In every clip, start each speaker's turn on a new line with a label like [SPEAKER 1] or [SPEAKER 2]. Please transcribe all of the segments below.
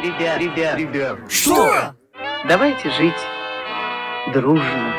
[SPEAKER 1] Ребят, ребят,
[SPEAKER 2] Ребят,
[SPEAKER 3] Что?
[SPEAKER 1] давайте жить дружно.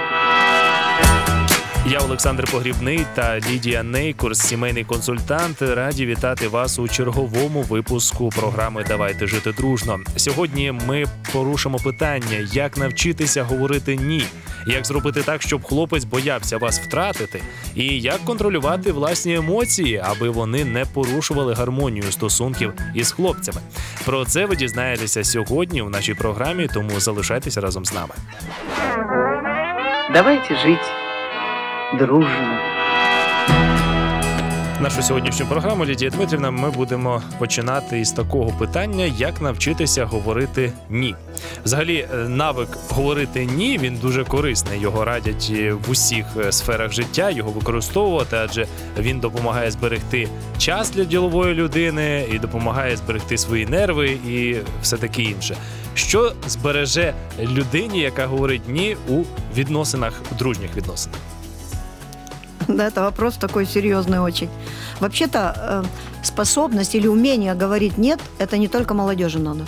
[SPEAKER 3] Я Олександр Погрібний та Лідія Нейкурс, сімейний консультант. Раді вітати вас у черговому випуску програми Давайте жити дружно. Сьогодні ми порушимо питання, як навчитися говорити ні, як зробити так, щоб хлопець боявся вас втратити, і як контролювати власні емоції, аби вони не порушували гармонію стосунків із хлопцями. Про це ви дізнаєтеся сьогодні у нашій програмі, тому залишайтеся разом з нами.
[SPEAKER 1] Давайте жить дружно.
[SPEAKER 3] Нашу сьогоднішню програму Лідія Дмитрівна. Ми будемо починати із такого питання, як навчитися говорити ні. Взагалі, е, навик говорити ні він дуже корисний. Його радять е, в усіх е, сферах життя його використовувати, адже він допомагає зберегти час для ділової людини і допомагає зберегти свої нерви і все таке інше. Що збереже людині, яка говорить ні у відносинах, дружніх відносинах?
[SPEAKER 4] Да, это вопрос такой серьезный очень. Вообще-то э, способность или умение говорить нет, это не только молодежи надо.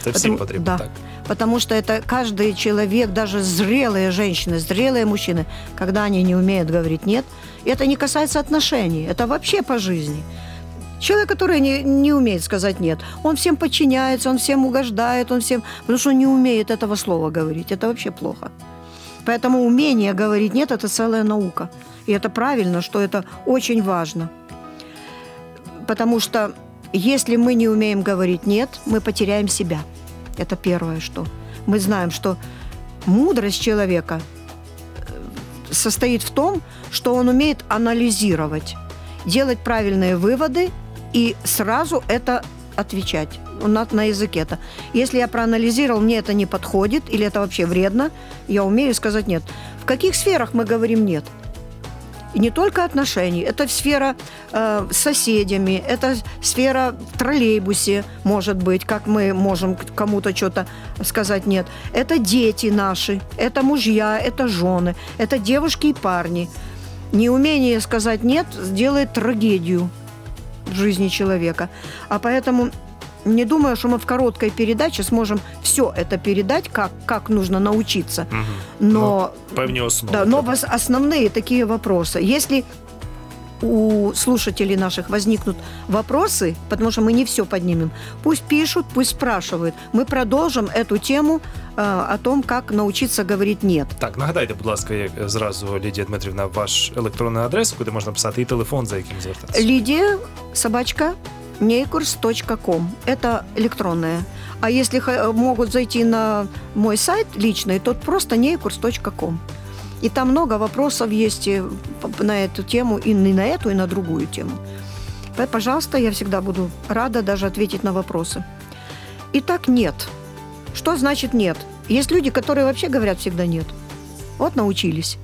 [SPEAKER 3] Всім
[SPEAKER 4] Потому-
[SPEAKER 3] потрібно
[SPEAKER 4] да.
[SPEAKER 3] так.
[SPEAKER 4] Потому что это каждый человек, даже зрелые женщины, зрелые мужчины, когда они не умеют говорить нет, это не касается отношений, это вообще по жизни. Человек, который не, не умеет сказать нет, он всем подчиняется, он всем угождает, он всем... Потому что он не умеет этого слова говорить. Это вообще плохо. Поэтому умение говорить нет – это целая наука. И это правильно, что это очень важно. Потому что если мы не умеем говорить «нет», мы потеряем себя. Это первое, что. Мы знаем, что мудрость человека э, состоит в том, что он умеет анализировать, делать правильные выводы и сразу это отвечать на, на языке это. Если я проанализировал, мне это не подходит или это вообще вредно, я умею сказать нет. В каких сферах мы говорим нет? И не только отношений, это сфера э, с соседями, это сфера в троллейбусе, может быть, как мы можем кому-то что-то сказать нет. Это дети наши, это мужья, это жены, это девушки и парни. Неумение сказать нет сделает трагедию в жизни человека. А поэтому не думаю, что мы в короткой передаче сможем все это передать, как, как нужно научиться.
[SPEAKER 3] Мгм.
[SPEAKER 4] Но
[SPEAKER 3] основи.
[SPEAKER 4] да, но основные такие вопросы. Если у слушателей наших возникнут вопросы, потому что мы не все поднимем, пусть пишут, пусть спрашивают. Мы продолжим эту тему э, о том, как научиться говорить «нет».
[SPEAKER 3] Так, нагадайте, будь ласка, як зразу Лідія Дмитрівна, ваш електронний адрес, куди можна писати, і телефон, за яким звертатися.
[SPEAKER 4] Лидия, собачка, нейкурс.ком. Это электронная. А если х- могут зайти на мой сайт личный, то просто нейкурс.ком. И там много вопросов есть на эту тему, и на эту, и на другую тему. Пожалуйста, я всегда буду рада даже ответить на вопросы. Итак, нет. Что значит нет? Есть люди, которые вообще говорят всегда нет. Вот научились.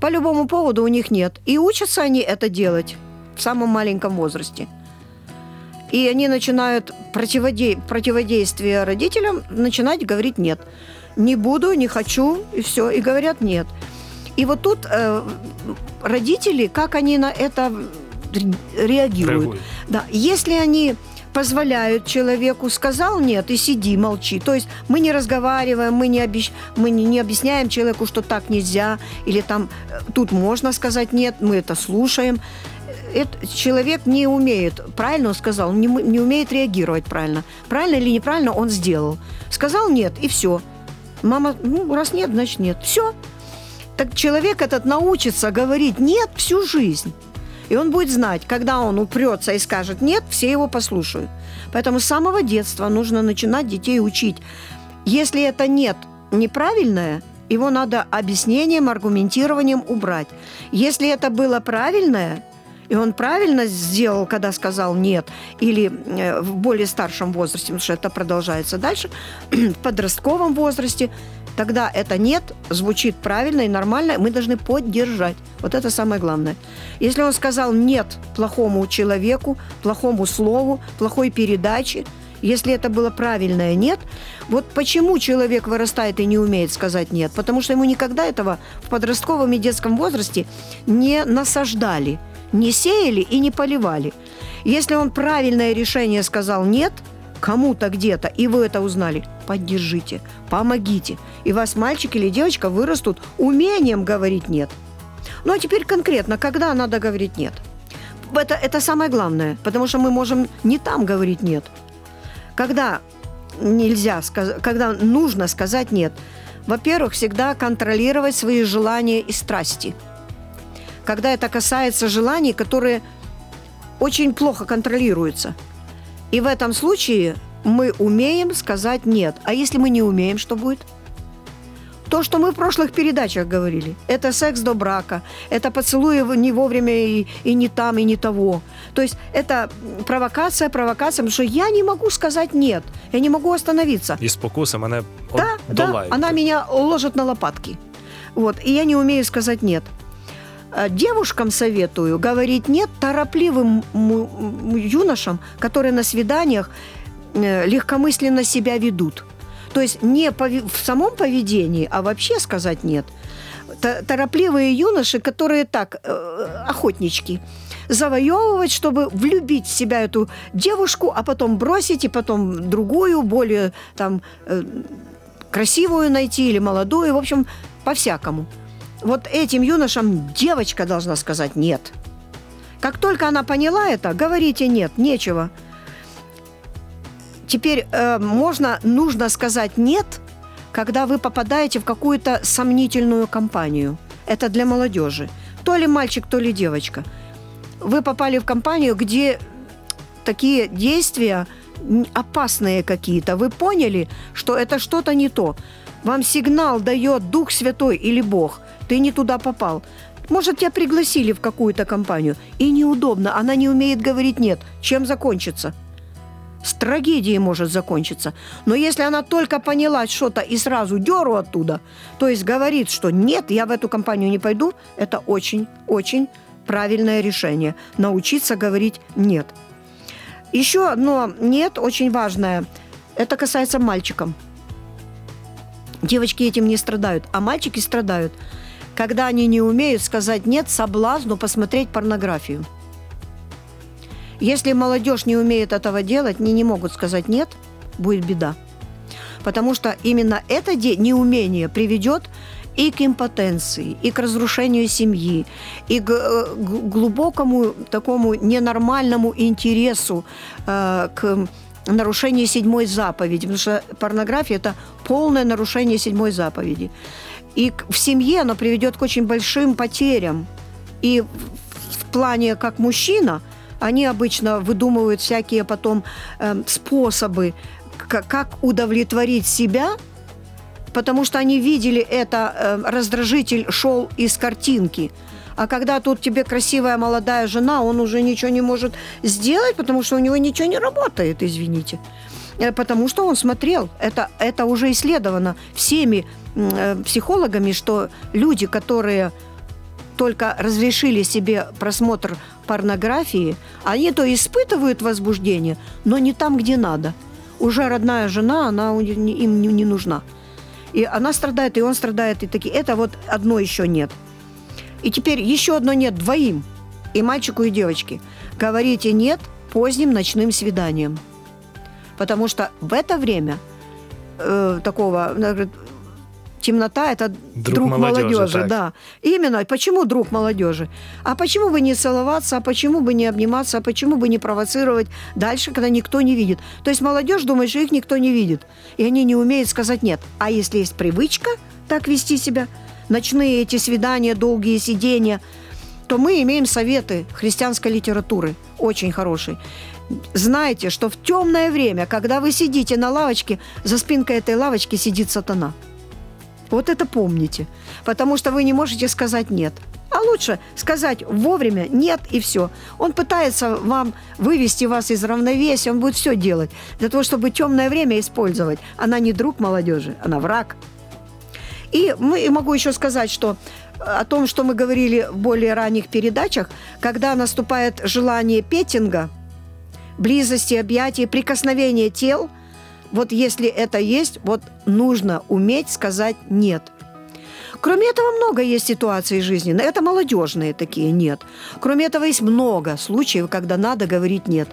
[SPEAKER 4] По любому поводу у них нет. И учатся они это делать в самом маленьком возрасте. И они начинают противоде- противодействие родителям начинать говорить нет. Не буду, не хочу, и все. И говорят нет. И вот тут э, родители, как они на это ре- реагируют.
[SPEAKER 3] Реагують.
[SPEAKER 4] Да, если они позволяют человеку, сказал нет, и сиди, молчи. То есть мы не разговариваем, мы не, обещ... мы не, не объясняем человеку, что так нельзя, или там э, тут можно сказать нет, мы это слушаем. Это, человек не умеет, правильно он сказал, не, не умеет реагировать правильно. Правильно или неправильно он сделал. Сказал нет, и все. Мама, ну, раз нет, значит нет. Все. Так человек этот научится говорить нет всю жизнь. И он будет знать, когда он упрется и скажет нет, все его послушают. Поэтому с самого детства нужно начинать детей учить. Если это нет неправильное, его надо объяснением, аргументированием убрать. Если это было правильное, и он правильно сделал, когда сказал нет, или э, в более старшем возрасте, потому что это продолжается дальше, в подростковом возрасте, тогда это нет звучит правильно и нормально, мы должны поддержать. Вот это самое главное. Если он сказал нет плохому человеку, плохому слову, плохой передаче, если это было правильное нет, вот почему человек вырастает и не умеет сказать нет? Потому что ему никогда этого в подростковом и детском возрасте не насаждали, не сеяли и не поливали. Если он правильное решение сказал «нет», кому-то где-то, и вы это узнали, поддержите, помогите. И вас мальчик или девочка вырастут умением говорить «нет». Ну а теперь конкретно, когда надо говорить «нет»? Это, это самое главное, потому что мы можем не там говорить «нет». Когда нельзя, когда нужно сказать «нет», во-первых, всегда контролировать свои желания и страсти. Когда это касается желаний, которые очень плохо контролируются. И в этом случае мы умеем сказать «нет». А если мы не умеем, что будет? То, что мы в прошлых передачах говорили. Это секс до брака, это поцелуи не вовремя и, и не там, и не того. То есть это провокация, провокация, потому что я не могу сказать «нет», я не могу остановиться.
[SPEAKER 3] І спокуса мене от
[SPEAKER 4] Да, да, она меня ложит на лопатки. Вот, и я не умею сказать нет. А Девушкам советую говорить нет торопливым юношам, которые на свиданиях э, легкомысленно себя ведут. То есть не в самом поведении, а вообще сказать нет. Торопливые юноши, которые так, э, охотнички, завоевывать, чтобы влюбить в себя эту девушку, а потом бросить, и потом другую, более там э, красивую найти или молодую, в общем, по-всякому. Вот этим юношам девочка должна сказать «нет». Как только она поняла это, говорите «нет», нечего. Теперь э, можно, нужно сказать «нет», когда вы попадаете в какую-то сомнительную компанию. Это для молодежи. То ли мальчик, то ли девочка. Вы попали в компанию, где такие действия опасные какие-то. Вы поняли, что это что-то не то. Вам сигнал дает Дух Святой или Бог. Ты не туда попал. Может, тебя пригласили в какую-то компанию. И неудобно. Она не умеет говорить «нет». Чем закончится? С трагедией может закончиться. Но если она только поняла что-то и сразу деру оттуда, то есть говорит, что нет, я в эту компанию не пойду, это очень-очень правильное решение. Научиться говорить нет. Еще одно нет, очень важное. Это касается мальчикам. Девочки этим не страдают, а мальчики страдают, когда они не умеют сказать нет соблазну посмотреть порнографию. Если молодежь не умеет этого делать, они не могут сказать нет, будет беда. Потому что именно это неумение приведет и к импотенции, и к разрушению семьи, и к э, глубокому такому ненормальному интересу э, к нарушению седьмой заповеди, потому что порнография – это полное нарушение седьмой заповеди. И в семье оно приведет к очень большим потерям. И в- плане как мужчина, они обычно выдумывают всякие потом эм, способы, как удовлетворить себя, потому что они видели это, э, раздражитель шел из картинки. А когда тут тебе красивая молодая жена, он уже ничего не может сделать, потому что у него ничего не работает, извините. Э, Потому что он смотрел. Это, это уже исследовано всеми э, психологами, что люди, которые только разрешили себе просмотр порнографии, они то испытывают возбуждение, но не там, где надо. Уже родная жена, она им не, нужна. И она страдает, и он страдает, и такие. Это вот одно еще нет. И теперь еще одно нет двоим, и мальчику, и девочке. Говорите нет поздним ночным свиданиям. Потому что в это время э, такого она говорит, темнота это
[SPEAKER 3] Друг
[SPEAKER 4] друг,
[SPEAKER 3] молодежи,
[SPEAKER 4] молодежи,
[SPEAKER 3] так.
[SPEAKER 4] да. Именно. Почему друг молодежи? А почему бы не целоваться, а почему бы не обниматься, а почему бы не провоцировать дальше, когда никто не видит? То есть молодежь думает, что их никто не видит, и они не умеют сказать нет. А если есть привычка так вести себя, ночные эти свидания, долгие сидения, то мы имеем советы христианской литературы, очень хорошие. Знаете, что в темное время, когда вы сидите на лавочке, за спинкой этой лавочки сидит сатана. Вот это помните. Потому что вы не можете сказать «нет». А лучше сказать вовремя «нет» и все. Он пытается вам вывести вас из равновесия, он будет все делать для того, чтобы темное время использовать. Она не друг молодежи, она враг. И мы, могу еще сказать, что о том, что мы говорили в более ранних передачах, когда наступает желание петинга, близости, объятий, прикосновения тел, вот если это есть, вот нужно уметь сказать «нет». Кроме этого, много есть ситуаций жизненных. Это молодежные такие, нет. Кроме этого, есть много случаев, когда надо говорить «нет».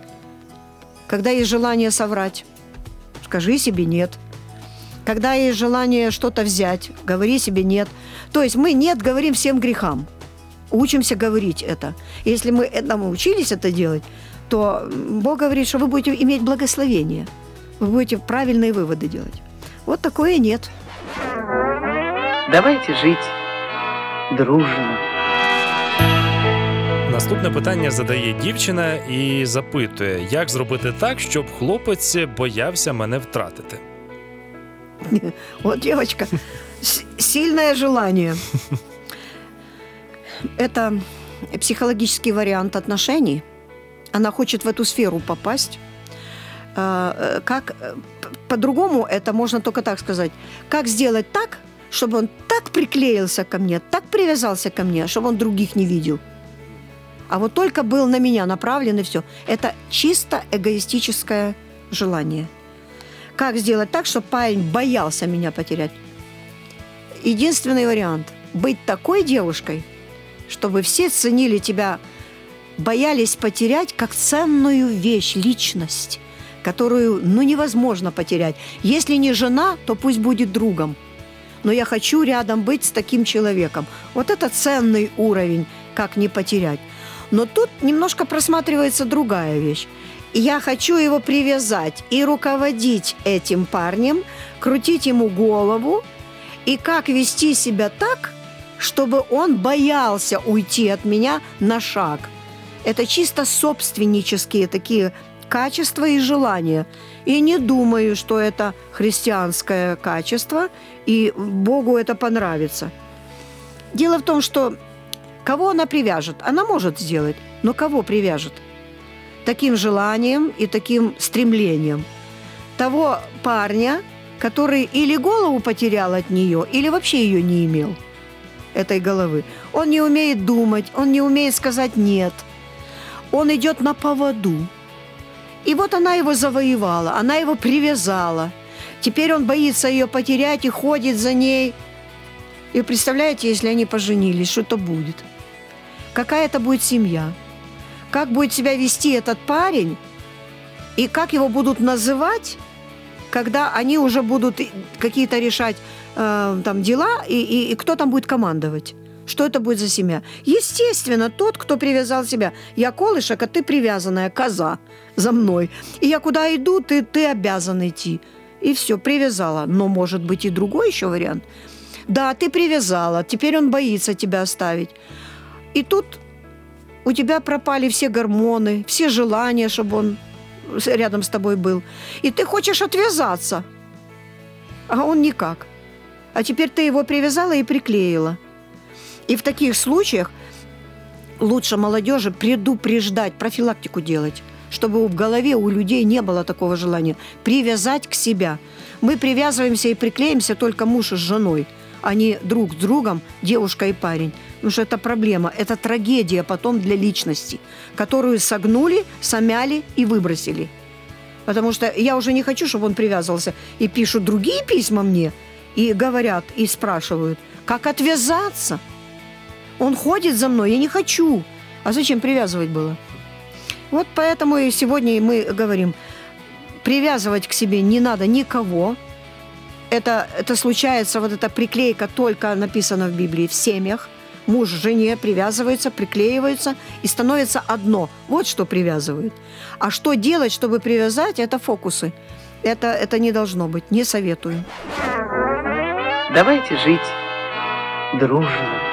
[SPEAKER 4] Когда есть желание соврать, скажи себе «нет». Когда есть желание что-то взять, говори себе «нет». То есть мы «нет» говорим всем грехам. Учимся говорить это. Если мы этому учились это делать, то Бог говорит, что вы будете иметь благословение. Вы будете правильные выводы делать. Вот такое «нет».
[SPEAKER 1] Давайте жить дружно.
[SPEAKER 3] Наступне питання задає дівчина і запитує, як зробити так, щоб хлопець боявся мене втратити.
[SPEAKER 4] Вот девочка, сильное желание. Это психологический вариант отношений. Она хочет в эту сферу попасть. А, э, Как э, по-другому это можно только так сказать. Как сделать так, чтобы он так приклеился ко мне, так привязался ко мне, чтобы он других не видел. А вот только был на меня направлен и все. Это чисто эгоистическое желание. Как сделать так, чтобы парень боялся меня потерять? Единственный вариант – быть такой девушкой, чтобы все ценили тебя, боялись потерять как ценную вещь, личность, которую ну, невозможно потерять. Если не жена, то пусть будет другом. Но я хочу рядом быть с таким человеком. Вот это ценный уровень, как не потерять. Но тут немножко просматривается другая вещь. Я хочу его привязать и руководить этим парнем, крутить ему голову, и как вести себя так, чтобы он боялся уйти от меня на шаг. Это чисто собственнические такие качества и желания. И не думаю, что это христианское качество, и Богу это понравится. Дело в том, что кого она привяжет? Она может сделать, но кого привяжет? Таким желанием и таким стремлением. Того парня, который или голову потерял от нее, или вообще ее не имел, этой головы. Он не умеет думать, он не умеет сказать «нет». Он идет на поводу. И вот она его завоевала, она его привязала. Теперь он боится ее потерять и ходит за ней. И представляете, если они поженились, что это будет? Какая это будет семья? Как будет себя вести этот парень? И как его будут называть, когда они уже будут какие-то решать э, там дела, и, и- и кто там будет командовать? Что это будет за семья? Естественно, тот, кто привязал себя. Я колышек, а ты привязанная коза за мной. И я куда иду, ты, ты обязан идти. И все, привязала. Но может быть и другой еще вариант. Да, ты привязала, теперь он боится тебя оставить. И тут у тебя пропали все гормоны, все желания, чтобы он рядом с тобой был. И ты хочешь отвязаться, а он никак. А теперь ты его привязала и приклеила. И в таких случаях лучше молодежи предупреждать, профилактику делать, чтобы в голове у людей не было такого желания привязать к себя. Мы привязываемся и приклеимся только муж с женой, не друг с другом, девушка и парень. Потому что это проблема, это трагедия потом для личности, которую согнули, самяли и выбросили. Потому что я уже не хочу, чтобы он привязывался. И пишут другие письма мне, и говорят, и спрашивают, как отвязаться? Он ходит за мной, я не хочу. А зачем привязывать было? Вот поэтому и сегодня мы говорим, привязывать к себе не надо никого. Это, это случается, вот эта приклейка только написана в Библии в семьях. Муж жене привязывается, приклеивается и становится одно. Вот что привязывает. А что делать, чтобы привязать, это фокусы. Это, это не должно быть, не советую.
[SPEAKER 1] Давайте жить дружно.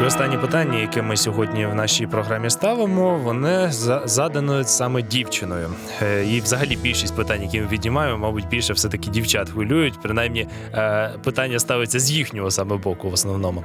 [SPEAKER 3] І останнє питання, яке ми сьогодні в нашій програмі ставимо, воно за- задано саме дівчиною. Е, І взагалі більшість питань, які ми віднімаємо, мабуть, більше все-таки дівчат хвилюють. Принаймні, е, питання ставиться з їхнього саме боку в основному.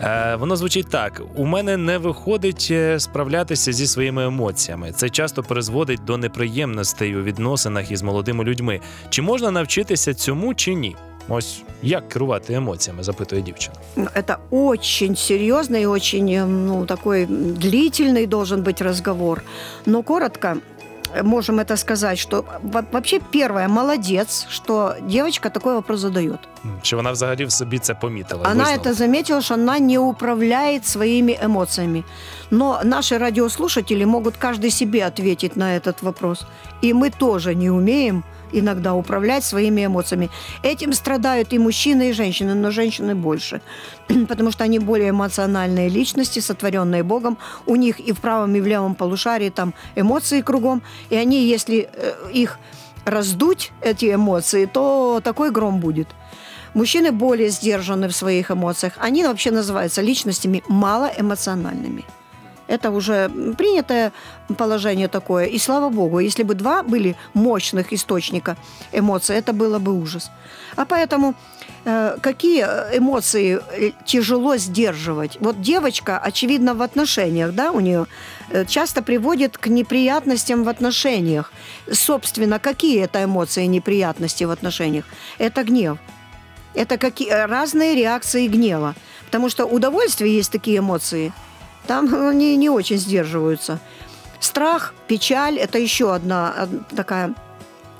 [SPEAKER 3] Е, Воно звучить так: у мене не виходить справлятися зі своїми емоціями. Це часто призводить до неприємностей у відносинах із молодими людьми. Чи можна навчитися цьому чи ні? Ось як керувати емоціями, запитує дівчина.
[SPEAKER 4] Это очень серьезный и очень, э, ну, такой длительный должен быть разговор. Но коротко, можем это сказать, что во- вообще первое, молодец, что девочка такой вопрос задает.
[SPEAKER 3] М, Що вона взагалі в собі це помітила. і
[SPEAKER 4] Она
[SPEAKER 3] визнала.
[SPEAKER 4] это заметила, что она не управляет своими эмоциями. Но наши радиослушатели могут каждый себе ответить на этот вопрос. И мы тоже не умеем иногда управлять своими эмоциями. Этим страдают и мужчины, и женщины, но женщины больше. Потому что они более эмоциональные личности, сотворенные Богом. У них и в правом, и в левом полушарии там эмоции кругом. И они, если э, их раздуть, эти эмоции, то такой гром будет. Мужчины более сдержаны в своих эмоциях. Они вообще называются личностями малоэмоциональными. Это уже принятое положение такое. И слава богу, если бы два были мощных источника эмоций, это было бы ужас. А поэтому э, какие эмоции э, тяжело сдерживать? Вот девочка, очевидно, в отношениях, да, у нее э, часто приводит к неприятностям в отношениях. Собственно, какие это эмоции неприятности в отношениях? Это гнев. Это какие разные реакции гнева. Потому что удовольствие есть такие эмоции. Там они не очень сдерживаются. Страх, печаль – это еще одна од- такая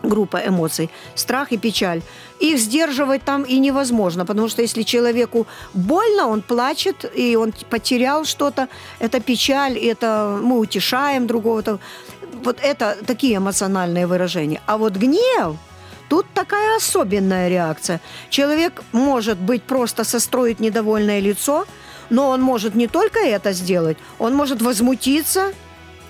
[SPEAKER 4] группа эмоций. Страх и печаль. Их сдерживать там и невозможно, потому что если человеку больно, он плачет, и он потерял что-то, это печаль, это мы утешаем другого. Вот это такие эмоциональные выражения. А вот гнев – Тут такая особенная реакция. Человек может быть просто состроить недовольное лицо, но он может не только это сделать, он может возмутиться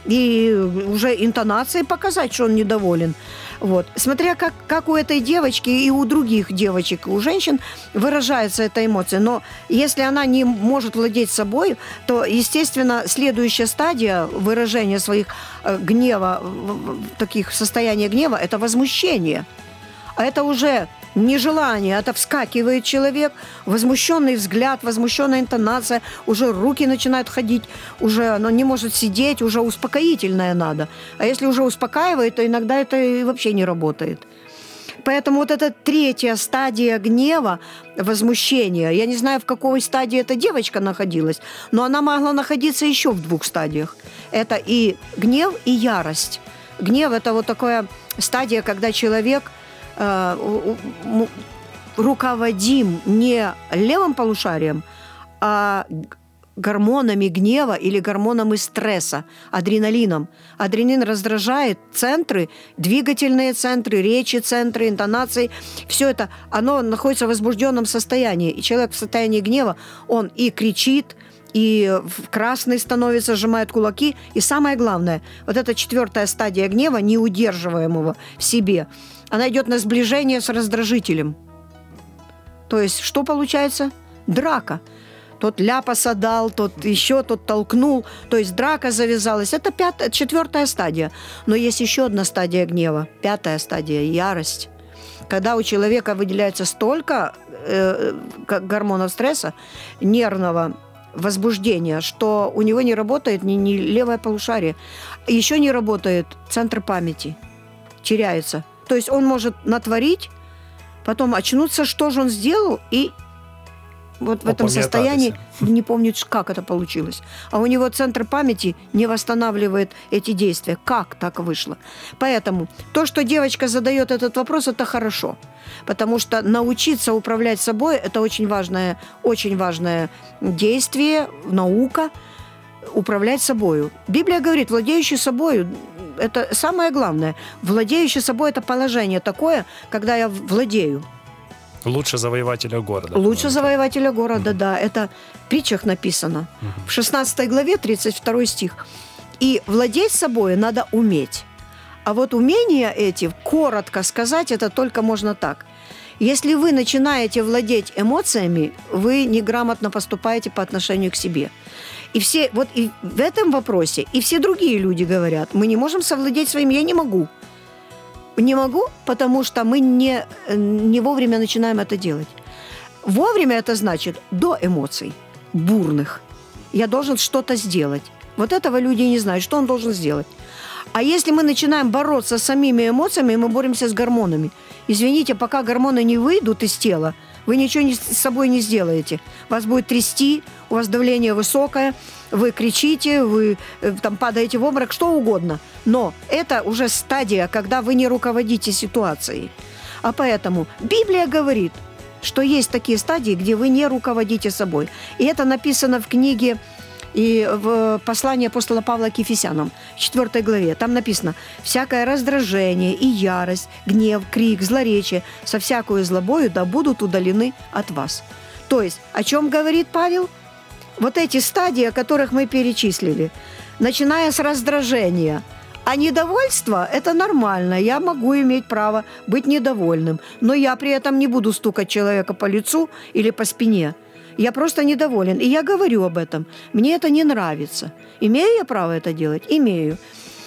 [SPEAKER 4] и уже интонацией показать, что он недоволен. Вот. Смотря как, как у этой девочки и у других девочек, у женщин выражается эта эмоция. Но если она не может владеть собой, то, естественно, следующая стадия выражения своих э, гнева, таких состояния гнева, это возмущение. А это уже нежелание, это вскакивает человек, возмущенный взгляд, возмущенная интонация, уже руки начинают ходить, уже оно не может сидеть, уже успокоительное надо. А если уже успокаивает, то иногда это и вообще не работает. Поэтому вот эта третья стадия гнева, возмущения, я не знаю, в какой стадии эта девочка находилась, но она могла находиться еще в двух стадиях. Это и гнев, и ярость. Гнев – это вот такая стадия, когда человек руководим не левым полушарием, а гормонами гнева или гормонами стресса, адреналином. Адреналин раздражает центры, двигательные центры, речи центры, интонации. Все это, оно находится в возбужденном состоянии. И человек в состоянии гнева, он и кричит, и в красный становится, сжимает кулаки. И самое главное, вот эта четвертая стадия гнева, неудерживаемого в себе, она идет на сближение с раздражителем. То есть что получается? Драка. Тот ляпаса дал, тот еще, тот толкнул. То есть драка завязалась. Это пятая, четвертая стадия. Но есть еще одна стадия гнева. Пятая стадия – ярость. Когда у человека выделяется столько э, гормонов стресса, нервного возбуждения, что у него не работает ни, ни левое полушарие. Еще не работает центр памяти. Теряется. То есть он может натворить, потом очнуться, что же он сделал, и вот в этом состоянии не помнит, как это получилось. А у него центр памяти не восстанавливает эти действия. Как так вышло? Поэтому то, что девочка задает этот вопрос, это хорошо. Потому что научиться управлять собой – это очень важное, очень важное действие, наука – управлять собою. Библия говорит, владеющий собою – это самое главное. Владеющий собой – это положение такое, когда я владею.
[SPEAKER 3] Лучше завоевателя города.
[SPEAKER 4] Лучше завоевателя города, да. Это в притчах написано. В 16 главе, 32 стих. И владеть собой надо уметь. А вот умения эти, коротко сказать, это только можно так. Если вы начинаете владеть эмоциями, вы неграмотно поступаете по отношению к себе. И все, вот и в этом вопросе, и все другие люди говорят, мы не можем совладеть своим, я не могу. Не могу, потому что мы не, не вовремя начинаем это делать. Вовремя это значит до эмоций бурных. Я должен что-то сделать. Вот этого люди не знают, что он должен сделать. А если мы начинаем бороться с самими эмоциями, мы боремся с гормонами. Извините, пока гормоны не выйдут из тела, вы ничего не, с собой не сделаете. Вас будет трясти, у вас давление высокое, вы кричите, вы э, там падаете в обморок, что угодно. Но это уже стадия, когда вы не руководите ситуацией. А поэтому Библия говорит, что есть такие стадии, где вы не руководите собой. И это написано в книге и в послании апостола Павла к Ефесянам, в 4 главе, там написано «Всякое раздражение и ярость, гнев, крик, злоречие со всякую злобою да будут удалены от вас». То есть, о чем говорит Павел? Вот эти стадии, о которых мы перечислили, начиная с раздражения – а недовольство – это нормально. Я могу иметь право быть недовольным. Но я при этом не буду стукать человека по лицу или по спине. Я просто недоволен. И я говорю об этом. Мне это не нравится. Имею я право это делать? Имею.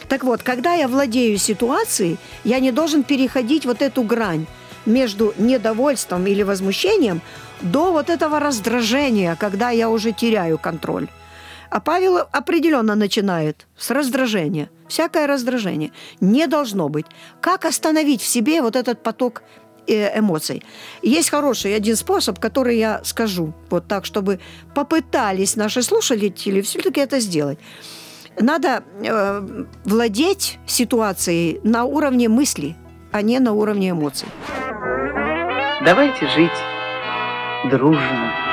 [SPEAKER 4] Так вот, когда я владею ситуацией, я не должен переходить вот эту грань между недовольством или возмущением до вот этого раздражения, когда я уже теряю контроль. А Павел определенно начинает с раздражения. Всякое раздражение не должно быть. Как остановить в себе вот этот поток эмоций. Есть хороший один способ, который я скажу, вот так, чтобы попытались наши слушатели все-таки это сделать. Надо э, владеть ситуацией на уровне мысли, а не на уровне эмоций.
[SPEAKER 1] Давайте жить дружно.